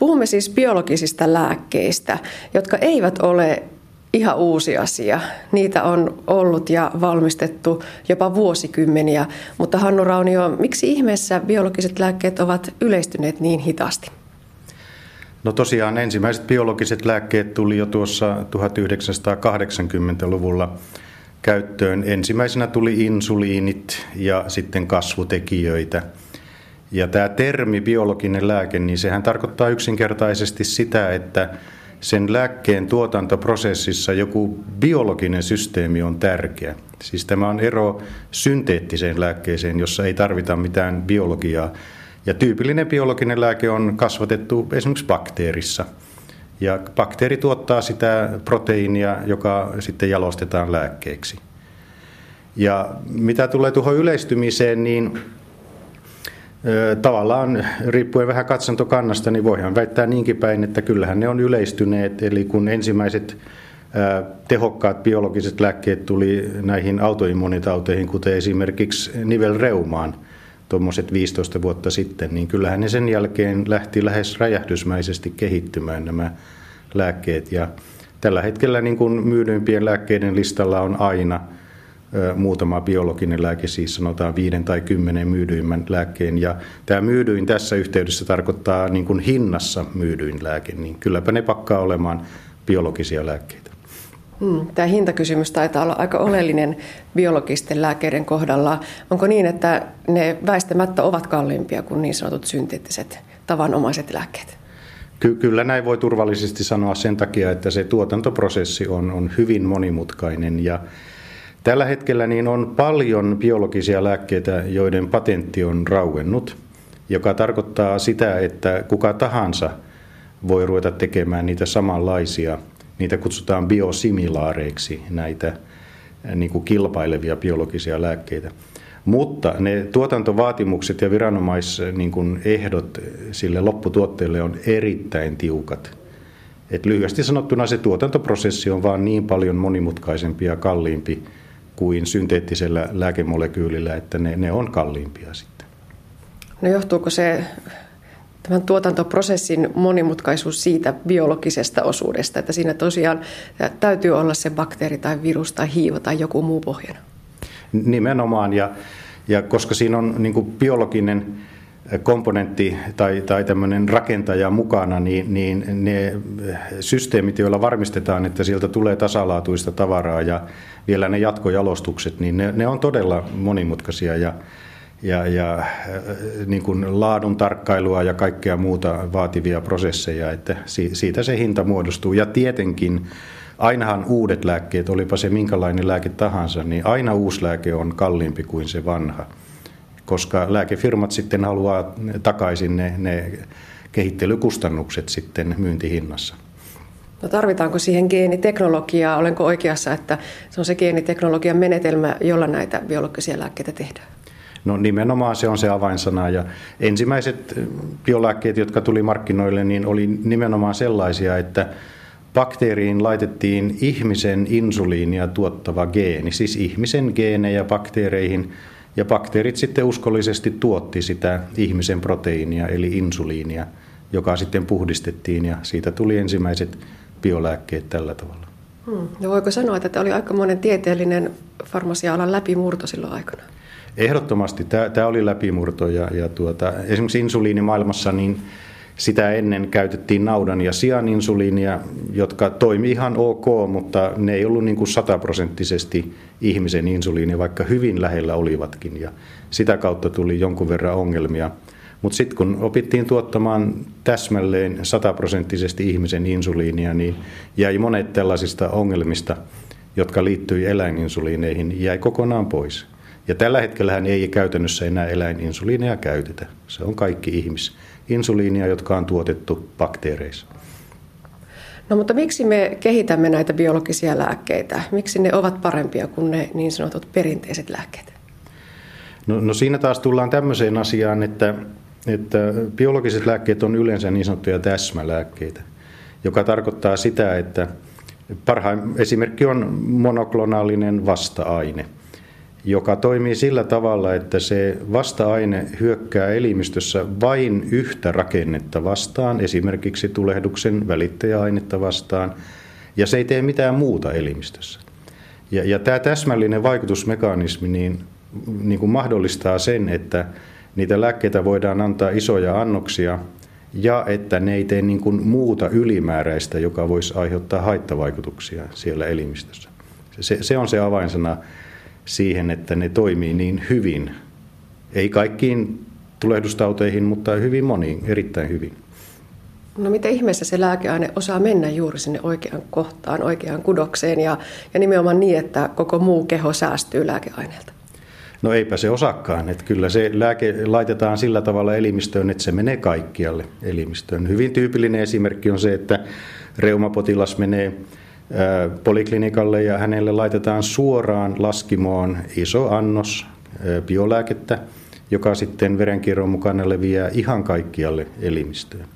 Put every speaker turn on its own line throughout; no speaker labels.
Puhumme siis biologisista lääkkeistä, jotka eivät ole ihan uusi asia. Niitä on ollut ja valmistettu jopa vuosikymmeniä. Mutta Hannu Raunio, miksi ihmeessä biologiset lääkkeet ovat yleistyneet niin hitaasti?
No tosiaan ensimmäiset biologiset lääkkeet tuli jo tuossa 1980-luvulla käyttöön. Ensimmäisenä tuli insuliinit ja sitten kasvutekijöitä. Ja tämä termi biologinen lääke, niin sehän tarkoittaa yksinkertaisesti sitä, että sen lääkkeen tuotantoprosessissa joku biologinen systeemi on tärkeä. Siis tämä on ero synteettiseen lääkkeeseen, jossa ei tarvita mitään biologiaa. Ja tyypillinen biologinen lääke on kasvatettu esimerkiksi bakteerissa. Ja bakteeri tuottaa sitä proteiinia, joka sitten jalostetaan lääkkeeksi. Ja mitä tulee tuohon yleistymiseen, niin Tavallaan riippuen vähän katsantokannasta, niin voidaan väittää niinkin päin, että kyllähän ne on yleistyneet. Eli kun ensimmäiset tehokkaat biologiset lääkkeet tuli näihin autoimmunitauteihin, kuten esimerkiksi nivelreumaan tuommoiset 15 vuotta sitten, niin kyllähän ne sen jälkeen lähti lähes räjähdysmäisesti kehittymään nämä lääkkeet. Ja tällä hetkellä niin kuin myydyimpien lääkkeiden listalla on aina – muutama biologinen lääke, siis sanotaan viiden tai kymmenen myydyimmän lääkkeen. Ja tämä myydyin tässä yhteydessä tarkoittaa niin kuin hinnassa myydyin lääke, niin kylläpä ne pakkaa olemaan biologisia lääkkeitä.
Hmm, tämä hintakysymys taitaa olla aika oleellinen biologisten lääkkeiden kohdalla. Onko niin, että ne väistämättä ovat kalliimpia kuin niin sanotut synteettiset tavanomaiset lääkkeet?
Ky- kyllä näin voi turvallisesti sanoa sen takia, että se tuotantoprosessi on, on hyvin monimutkainen ja Tällä hetkellä niin on paljon biologisia lääkkeitä, joiden patentti on rauennut, joka tarkoittaa sitä, että kuka tahansa voi ruveta tekemään niitä samanlaisia. Niitä kutsutaan biosimilaareiksi, näitä eh, niin kuin kilpailevia biologisia lääkkeitä. Mutta ne tuotantovaatimukset ja viranomaisehdot niin sille lopputuotteelle on erittäin tiukat. Et lyhyesti sanottuna se tuotantoprosessi on vaan niin paljon monimutkaisempi ja kalliimpi kuin synteettisellä lääkemolekyylillä, että ne, ne on kalliimpia sitten.
No johtuuko se tämän tuotantoprosessin monimutkaisuus siitä biologisesta osuudesta, että siinä tosiaan täytyy olla se bakteeri tai virus tai hiiva tai joku muu pohjana?
Nimenomaan, ja, ja koska siinä on niin biologinen komponentti tai, tai tämmöinen rakentaja mukana, niin, niin ne systeemit, joilla varmistetaan, että sieltä tulee tasalaatuista tavaraa ja vielä ne jatkojalostukset, niin ne, ne on todella monimutkaisia ja, ja, ja niin kuin laadun tarkkailua ja kaikkea muuta vaativia prosesseja, että siitä se hinta muodostuu. Ja tietenkin ainahan uudet lääkkeet, olipa se minkälainen lääke tahansa, niin aina uusi lääke on kalliimpi kuin se vanha koska lääkefirmat sitten haluaa takaisin ne, ne kehittelykustannukset sitten myyntihinnassa.
No tarvitaanko siihen geeniteknologiaa? Olenko oikeassa, että se on se geeniteknologian menetelmä, jolla näitä biologisia lääkkeitä tehdään?
No nimenomaan se on se avainsana ja ensimmäiset biolääkkeet, jotka tuli markkinoille, niin oli nimenomaan sellaisia, että bakteeriin laitettiin ihmisen insuliinia tuottava geeni, siis ihmisen geenejä bakteereihin ja bakteerit sitten uskollisesti tuotti sitä ihmisen proteiinia eli insuliinia, joka sitten puhdistettiin ja siitä tuli ensimmäiset biolääkkeet tällä tavalla.
Hmm. No voiko sanoa, että tämä oli aika monen tieteellinen farmasia-alan läpimurto silloin aikana?
Ehdottomasti tämä, tämä oli läpimurto ja, ja tuota, esimerkiksi insuliinimaailmassa niin sitä ennen käytettiin naudan ja sian insuliinia, jotka toimi ihan ok, mutta ne ei ollut niin kuin sataprosenttisesti ihmisen insuliini, vaikka hyvin lähellä olivatkin. Ja sitä kautta tuli jonkun verran ongelmia. Mutta sitten kun opittiin tuottamaan täsmälleen sataprosenttisesti ihmisen insuliinia, niin jäi monet tällaisista ongelmista, jotka liittyi eläininsuliineihin, jäi kokonaan pois. Ja tällä hetkellä ei käytännössä enää eläininsuliineja käytetä. Se on kaikki ihmis insuliinia, jotka on tuotettu bakteereissa.
No mutta miksi me kehitämme näitä biologisia lääkkeitä? Miksi ne ovat parempia kuin ne niin sanotut perinteiset lääkkeet?
No, no siinä taas tullaan tämmöiseen asiaan, että, että biologiset lääkkeet on yleensä niin sanottuja täsmälääkkeitä, joka tarkoittaa sitä, että parhain esimerkki on monoklonaalinen vasta-aine. Joka toimii sillä tavalla, että se vasta-aine hyökkää elimistössä vain yhtä rakennetta vastaan, esimerkiksi tulehduksen välittäjäainetta vastaan, ja se ei tee mitään muuta elimistössä. Ja, ja tämä täsmällinen vaikutusmekanismi niin, niin kuin mahdollistaa sen, että niitä lääkkeitä voidaan antaa isoja annoksia ja että ne ei tee niin kuin muuta ylimääräistä, joka voisi aiheuttaa haittavaikutuksia siellä elimistössä. Se, se on se avainsana siihen, että ne toimii niin hyvin. Ei kaikkiin tulehdustauteihin, mutta hyvin moniin, erittäin hyvin.
No miten ihmeessä se lääkeaine osaa mennä juuri sinne oikeaan kohtaan, oikeaan kudokseen ja, ja nimenomaan niin, että koko muu keho säästyy lääkeaineelta?
No eipä se osakkaan. Että kyllä se lääke laitetaan sillä tavalla elimistöön, että se menee kaikkialle elimistöön. Hyvin tyypillinen esimerkki on se, että reumapotilas menee poliklinikalle ja hänelle laitetaan suoraan laskimoon iso annos biolääkettä, joka sitten verenkierron mukana leviää ihan kaikkialle elimistöön.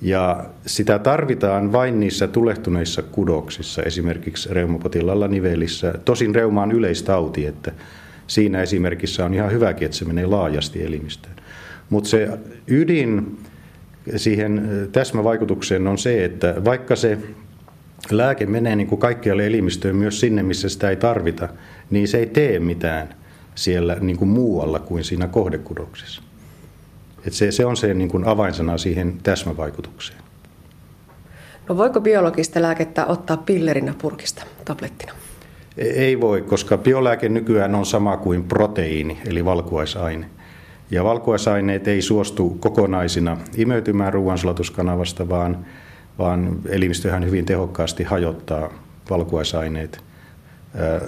Ja sitä tarvitaan vain niissä tulehtuneissa kudoksissa, esimerkiksi reumapotilalla nivelissä. Tosin reuma on yleistauti, että siinä esimerkissä on ihan hyväkin, että se menee laajasti elimistöön. Mutta se ydin siihen täsmävaikutukseen on se, että vaikka se lääke menee niin kuin kaikkialle elimistöön myös sinne, missä sitä ei tarvita, niin se ei tee mitään siellä niin kuin muualla kuin siinä kohdekudoksessa. Et se, se on se niin kuin avainsana siihen täsmävaikutukseen.
No voiko biologista lääkettä ottaa pillerinä purkista, tablettina?
E, ei voi, koska biolääke nykyään on sama kuin proteiini, eli valkuaisaine. Ja valkuaisaineet ei suostu kokonaisina imeytymään ruoansulatuskanavasta, vaan vaan elimistöhän hyvin tehokkaasti hajottaa valkuaisaineet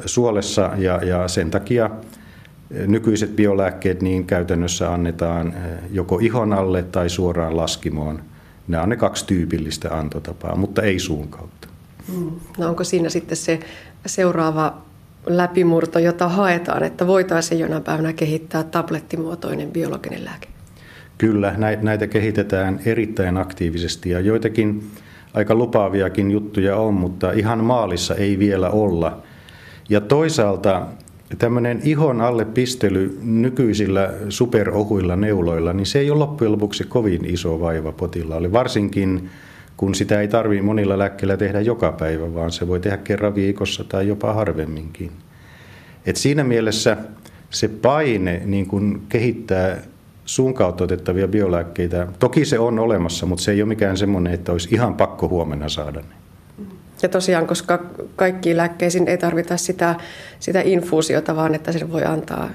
suolessa ja, ja sen takia nykyiset biolääkkeet niin käytännössä annetaan joko ihon alle tai suoraan laskimoon. Nämä on ne kaksi tyypillistä antotapaa, mutta ei suun kautta.
Mm. No onko siinä sitten se seuraava läpimurto, jota haetaan, että voitaisiin jonain päivänä kehittää tablettimuotoinen biologinen lääke?
Kyllä, näitä kehitetään erittäin aktiivisesti ja joitakin aika lupaaviakin juttuja on, mutta ihan maalissa ei vielä olla. Ja toisaalta tämmöinen ihon alle pistely nykyisillä superohuilla neuloilla, niin se ei ole loppujen lopuksi kovin iso vaiva potilaalle, varsinkin kun sitä ei tarvitse monilla lääkkeillä tehdä joka päivä, vaan se voi tehdä kerran viikossa tai jopa harvemminkin. Et siinä mielessä se paine niin kun kehittää suun kautta otettavia biolääkkeitä, toki se on olemassa, mutta se ei ole mikään semmoinen, että olisi ihan pakko huomenna saada ne.
Ja tosiaan, koska kaikkiin lääkkeisiin ei tarvita sitä, sitä infuusiota, vaan että sen voi antaa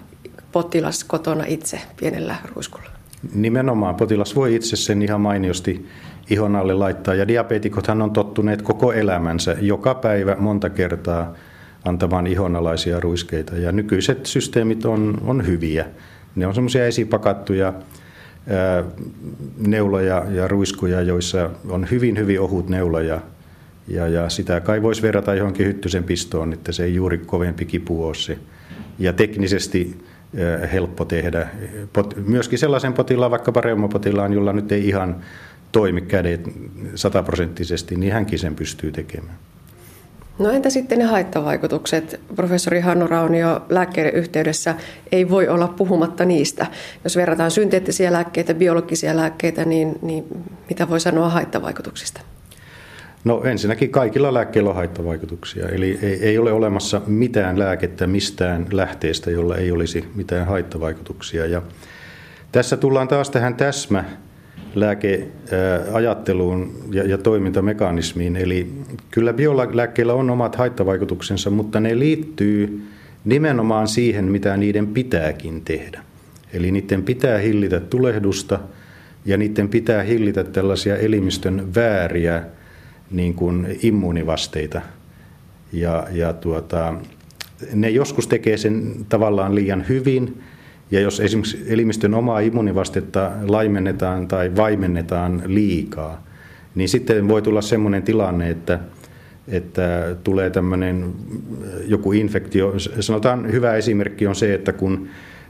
potilas kotona itse pienellä ruiskulla.
Nimenomaan potilas voi itse sen ihan mainiosti ihon alle laittaa. Ja diabeetikothan on tottuneet koko elämänsä joka päivä monta kertaa antamaan ihonalaisia ruiskeita. Ja nykyiset systeemit on, on hyviä. Ne on semmoisia esipakattuja neuloja ja ruiskuja, joissa on hyvin, hyvin ohut neula ja, ja, sitä kai voisi verrata johonkin hyttysen pistoon, että se ei juuri kovempi kipu ole se. Ja teknisesti helppo tehdä. Myöskin sellaisen potilaan, vaikkapa reumapotilaan, jolla nyt ei ihan toimi kädet sataprosenttisesti, niin hänkin sen pystyy tekemään.
No entä sitten ne haittavaikutukset? Professori Hannu Raunio, lääkkeiden yhteydessä ei voi olla puhumatta niistä. Jos verrataan synteettisiä lääkkeitä, biologisia lääkkeitä, niin, niin mitä voi sanoa haittavaikutuksista?
No ensinnäkin kaikilla lääkkeillä on haittavaikutuksia. Eli ei, ei ole olemassa mitään lääkettä mistään lähteestä, jolla ei olisi mitään haittavaikutuksia. Ja tässä tullaan taas tähän täsmä lääkeajatteluun ja, ja toimintamekanismiin. Eli kyllä biolääkkeillä on omat haittavaikutuksensa, mutta ne liittyy nimenomaan siihen, mitä niiden pitääkin tehdä. Eli niiden pitää hillitä tulehdusta ja niiden pitää hillitä tällaisia elimistön vääriä niin kuin immuunivasteita. Ja, ja tuota, ne joskus tekee sen tavallaan liian hyvin – ja jos esimerkiksi elimistön omaa immunivastetta laimennetaan tai vaimennetaan liikaa, niin sitten voi tulla sellainen tilanne, että, että tulee tämmöinen joku infektio. Sanotaan hyvä esimerkki on se, että kun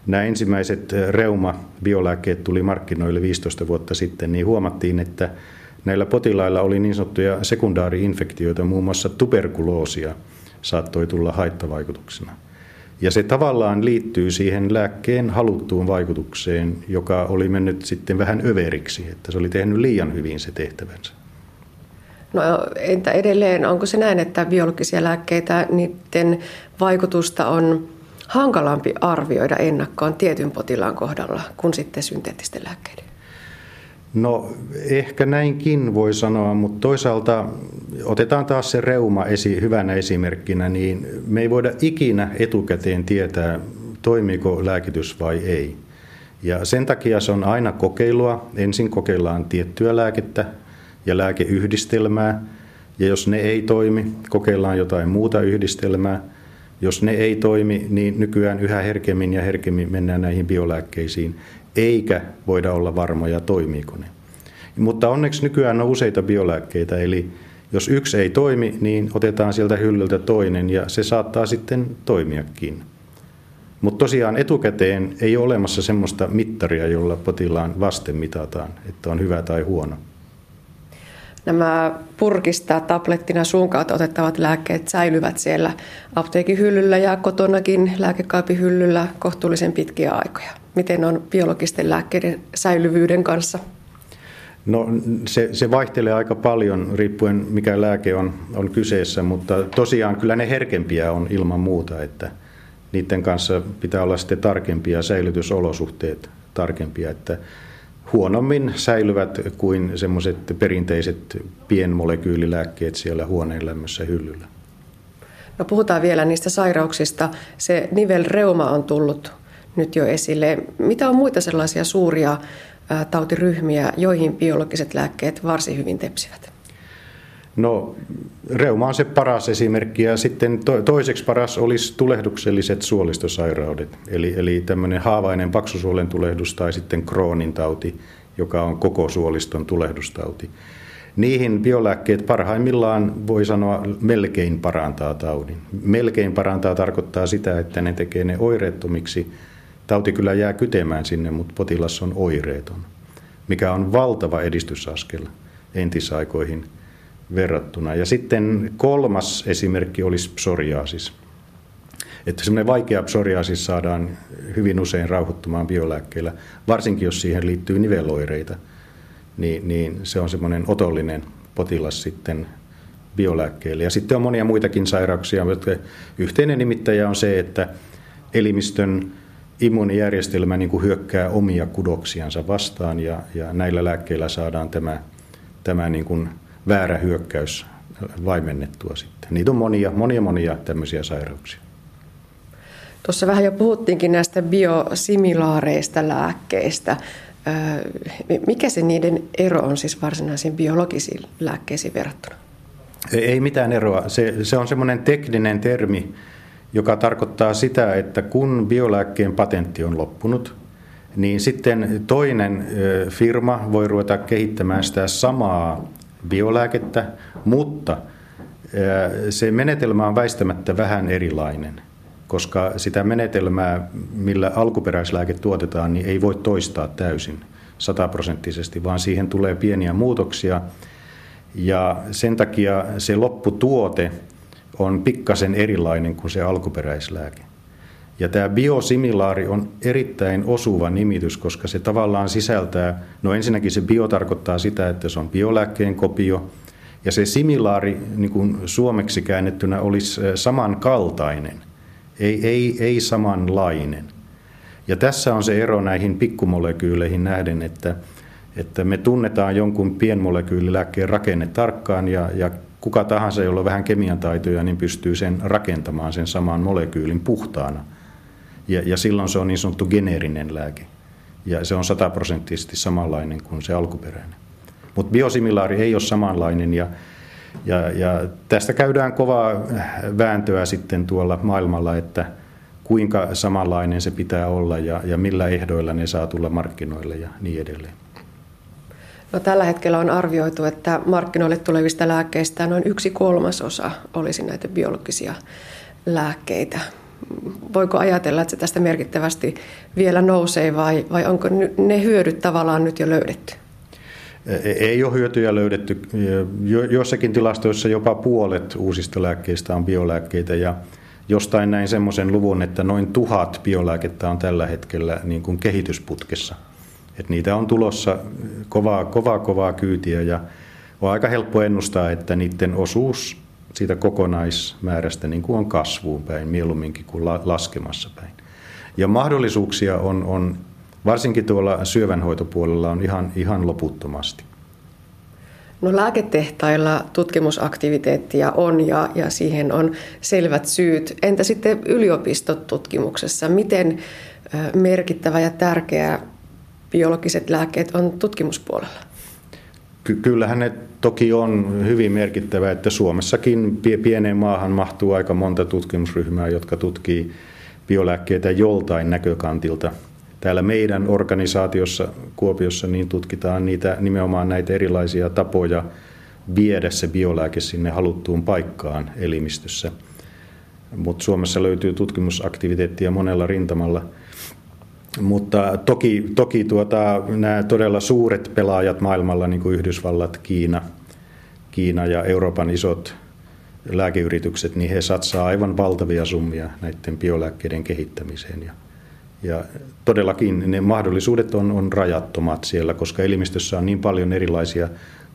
nämä ensimmäiset reuma-biolääkkeet tuli markkinoille 15 vuotta sitten, niin huomattiin, että näillä potilailla oli niin sanottuja sekundaari-infektioita, muun muassa tuberkuloosia saattoi tulla haittavaikutuksena. Ja se tavallaan liittyy siihen lääkkeen haluttuun vaikutukseen, joka oli mennyt sitten vähän överiksi, että se oli tehnyt liian hyvin se tehtävänsä.
No entä edelleen, onko se näin, että biologisia lääkkeitä, niiden vaikutusta on hankalampi arvioida ennakkoon tietyn potilaan kohdalla kuin sitten synteettisten lääkkeiden?
No ehkä näinkin voi sanoa, mutta toisaalta otetaan taas se reuma esi, hyvänä esimerkkinä, niin me ei voida ikinä etukäteen tietää, toimiiko lääkitys vai ei. Ja sen takia se on aina kokeilua. Ensin kokeillaan tiettyä lääkettä ja lääkeyhdistelmää, ja jos ne ei toimi, kokeillaan jotain muuta yhdistelmää. Jos ne ei toimi, niin nykyään yhä herkemmin ja herkemmin mennään näihin biolääkkeisiin eikä voida olla varmoja, toimiiko ne. Mutta onneksi nykyään on useita biolääkkeitä, eli jos yksi ei toimi, niin otetaan sieltä hyllyltä toinen ja se saattaa sitten toimiakin. Mutta tosiaan etukäteen ei ole olemassa semmoista mittaria, jolla potilaan vasten mitataan, että on hyvä tai huono.
Nämä purkista tablettina suun kautta otettavat lääkkeet säilyvät siellä apteekin hyllyllä ja kotonakin lääkekaapin hyllyllä kohtuullisen pitkiä aikoja. Miten on biologisten lääkkeiden säilyvyyden kanssa?
No se, se vaihtelee aika paljon riippuen mikä lääke on, on kyseessä, mutta tosiaan kyllä ne herkempiä on ilman muuta, että niiden kanssa pitää olla sitten tarkempia säilytysolosuhteet tarkempia, että huonommin säilyvät kuin semmoiset perinteiset pienmolekyylilääkkeet siellä huoneen lämmössä hyllyllä.
No puhutaan vielä niistä sairauksista. Se nivelreuma on tullut nyt jo esille. Mitä on muita sellaisia suuria tautiryhmiä, joihin biologiset lääkkeet varsin hyvin tepsivät?
No, reuma on se paras esimerkki ja sitten to, toiseksi paras olisi tulehdukselliset suolistosairaudet, eli, eli tämmöinen haavainen paksusuolen tulehdus tai sitten Crohnin tauti, joka on koko suoliston tulehdustauti. Niihin biolääkkeet parhaimmillaan voi sanoa melkein parantaa taudin. Melkein parantaa tarkoittaa sitä, että ne tekee ne oireettomiksi. Tauti kyllä jää kytemään sinne, mutta potilas on oireeton, mikä on valtava edistysaskel entisaikoihin – verrattuna. Ja sitten kolmas esimerkki olisi psoriaasis. Että semmoinen vaikea psoriaasis saadaan hyvin usein rauhoittumaan biolääkkeillä, varsinkin jos siihen liittyy niveloireita, niin, niin se on semmoinen otollinen potilas sitten biolääkkeelle. Ja sitten on monia muitakin sairauksia, mutta yhteinen nimittäjä on se, että elimistön immuunijärjestelmä niin kuin hyökkää omia kudoksiansa vastaan ja, ja näillä lääkkeillä saadaan tämä, tämä niin kuin väärä hyökkäys vaimennettua sitten. Niitä on monia, monia, monia tämmöisiä sairauksia.
Tuossa vähän jo puhuttiinkin näistä biosimilaareista lääkkeistä. Mikä se niiden ero on siis varsinaisiin biologisiin lääkkeisiin verrattuna?
Ei mitään eroa. Se, se on semmoinen tekninen termi, joka tarkoittaa sitä, että kun biolääkkeen patentti on loppunut, niin sitten toinen firma voi ruveta kehittämään sitä samaa biolääkettä, mutta se menetelmä on väistämättä vähän erilainen, koska sitä menetelmää, millä alkuperäislääke tuotetaan, niin ei voi toistaa täysin sataprosenttisesti, vaan siihen tulee pieniä muutoksia. Ja sen takia se lopputuote on pikkasen erilainen kuin se alkuperäislääke. Ja tämä biosimilaari on erittäin osuva nimitys, koska se tavallaan sisältää, no ensinnäkin se bio tarkoittaa sitä, että se on biolääkkeen kopio, ja se similaari niin kuin suomeksi käännettynä olisi samankaltainen, ei, ei, ei samanlainen. Ja tässä on se ero näihin pikkumolekyyleihin nähden, että, että me tunnetaan jonkun pienmolekyylilääkkeen rakenne tarkkaan ja, ja kuka tahansa, jolla on vähän kemian taitoja, niin pystyy sen rakentamaan sen saman molekyylin puhtaana – ja, ja silloin se on niin sanottu geneerinen lääke. Ja se on sataprosenttisesti samanlainen kuin se alkuperäinen. Mutta biosimilaari ei ole samanlainen ja, ja, ja tästä käydään kovaa vääntöä sitten tuolla maailmalla, että kuinka samanlainen se pitää olla ja, ja millä ehdoilla ne saa tulla markkinoille ja niin edelleen.
No, tällä hetkellä on arvioitu, että markkinoille tulevista lääkkeistä noin yksi kolmasosa olisi näitä biologisia lääkkeitä voiko ajatella, että se tästä merkittävästi vielä nousee vai, vai onko ne hyödyt tavallaan nyt jo löydetty?
E, ei ole hyötyjä löydetty. Joissakin tilastoissa jopa puolet uusista lääkkeistä on biolääkkeitä ja, jostain näin semmoisen luvun, että noin tuhat biolääkettä on tällä hetkellä niin kuin kehitysputkessa. Et niitä on tulossa kovaa, kovaa, kovaa kyytiä ja on aika helppo ennustaa, että niiden osuus siitä kokonaismäärästä niin kuin on kasvuun päin mieluumminkin kuin laskemassa päin. Ja mahdollisuuksia on, on varsinkin tuolla syövänhoitopuolella on ihan, ihan loputtomasti.
No lääketehtailla tutkimusaktiviteettia on ja, ja siihen on selvät syyt. Entä sitten yliopistotutkimuksessa? Miten merkittävä ja tärkeä biologiset lääkkeet on tutkimuspuolella?
Ky- kyllähän ne toki on hyvin merkittävä, että Suomessakin pieneen maahan mahtuu aika monta tutkimusryhmää, jotka tutkii biolääkkeitä joltain näkökantilta. Täällä meidän organisaatiossa Kuopiossa niin tutkitaan niitä nimenomaan näitä erilaisia tapoja viedä se biolääke sinne haluttuun paikkaan elimistössä. Mutta Suomessa löytyy tutkimusaktiviteettia monella rintamalla. Mutta toki, toki tuota, nämä todella suuret pelaajat maailmalla, niin kuin Yhdysvallat, Kiina, Kiina ja Euroopan isot lääkeyritykset, niin he satsaa aivan valtavia summia näiden biolääkkeiden kehittämiseen. Ja, ja todellakin ne mahdollisuudet on, on rajattomat siellä, koska elimistössä on niin paljon erilaisia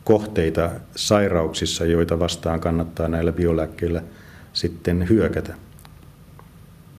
kohteita sairauksissa, joita vastaan kannattaa näillä biolääkkeillä sitten hyökätä.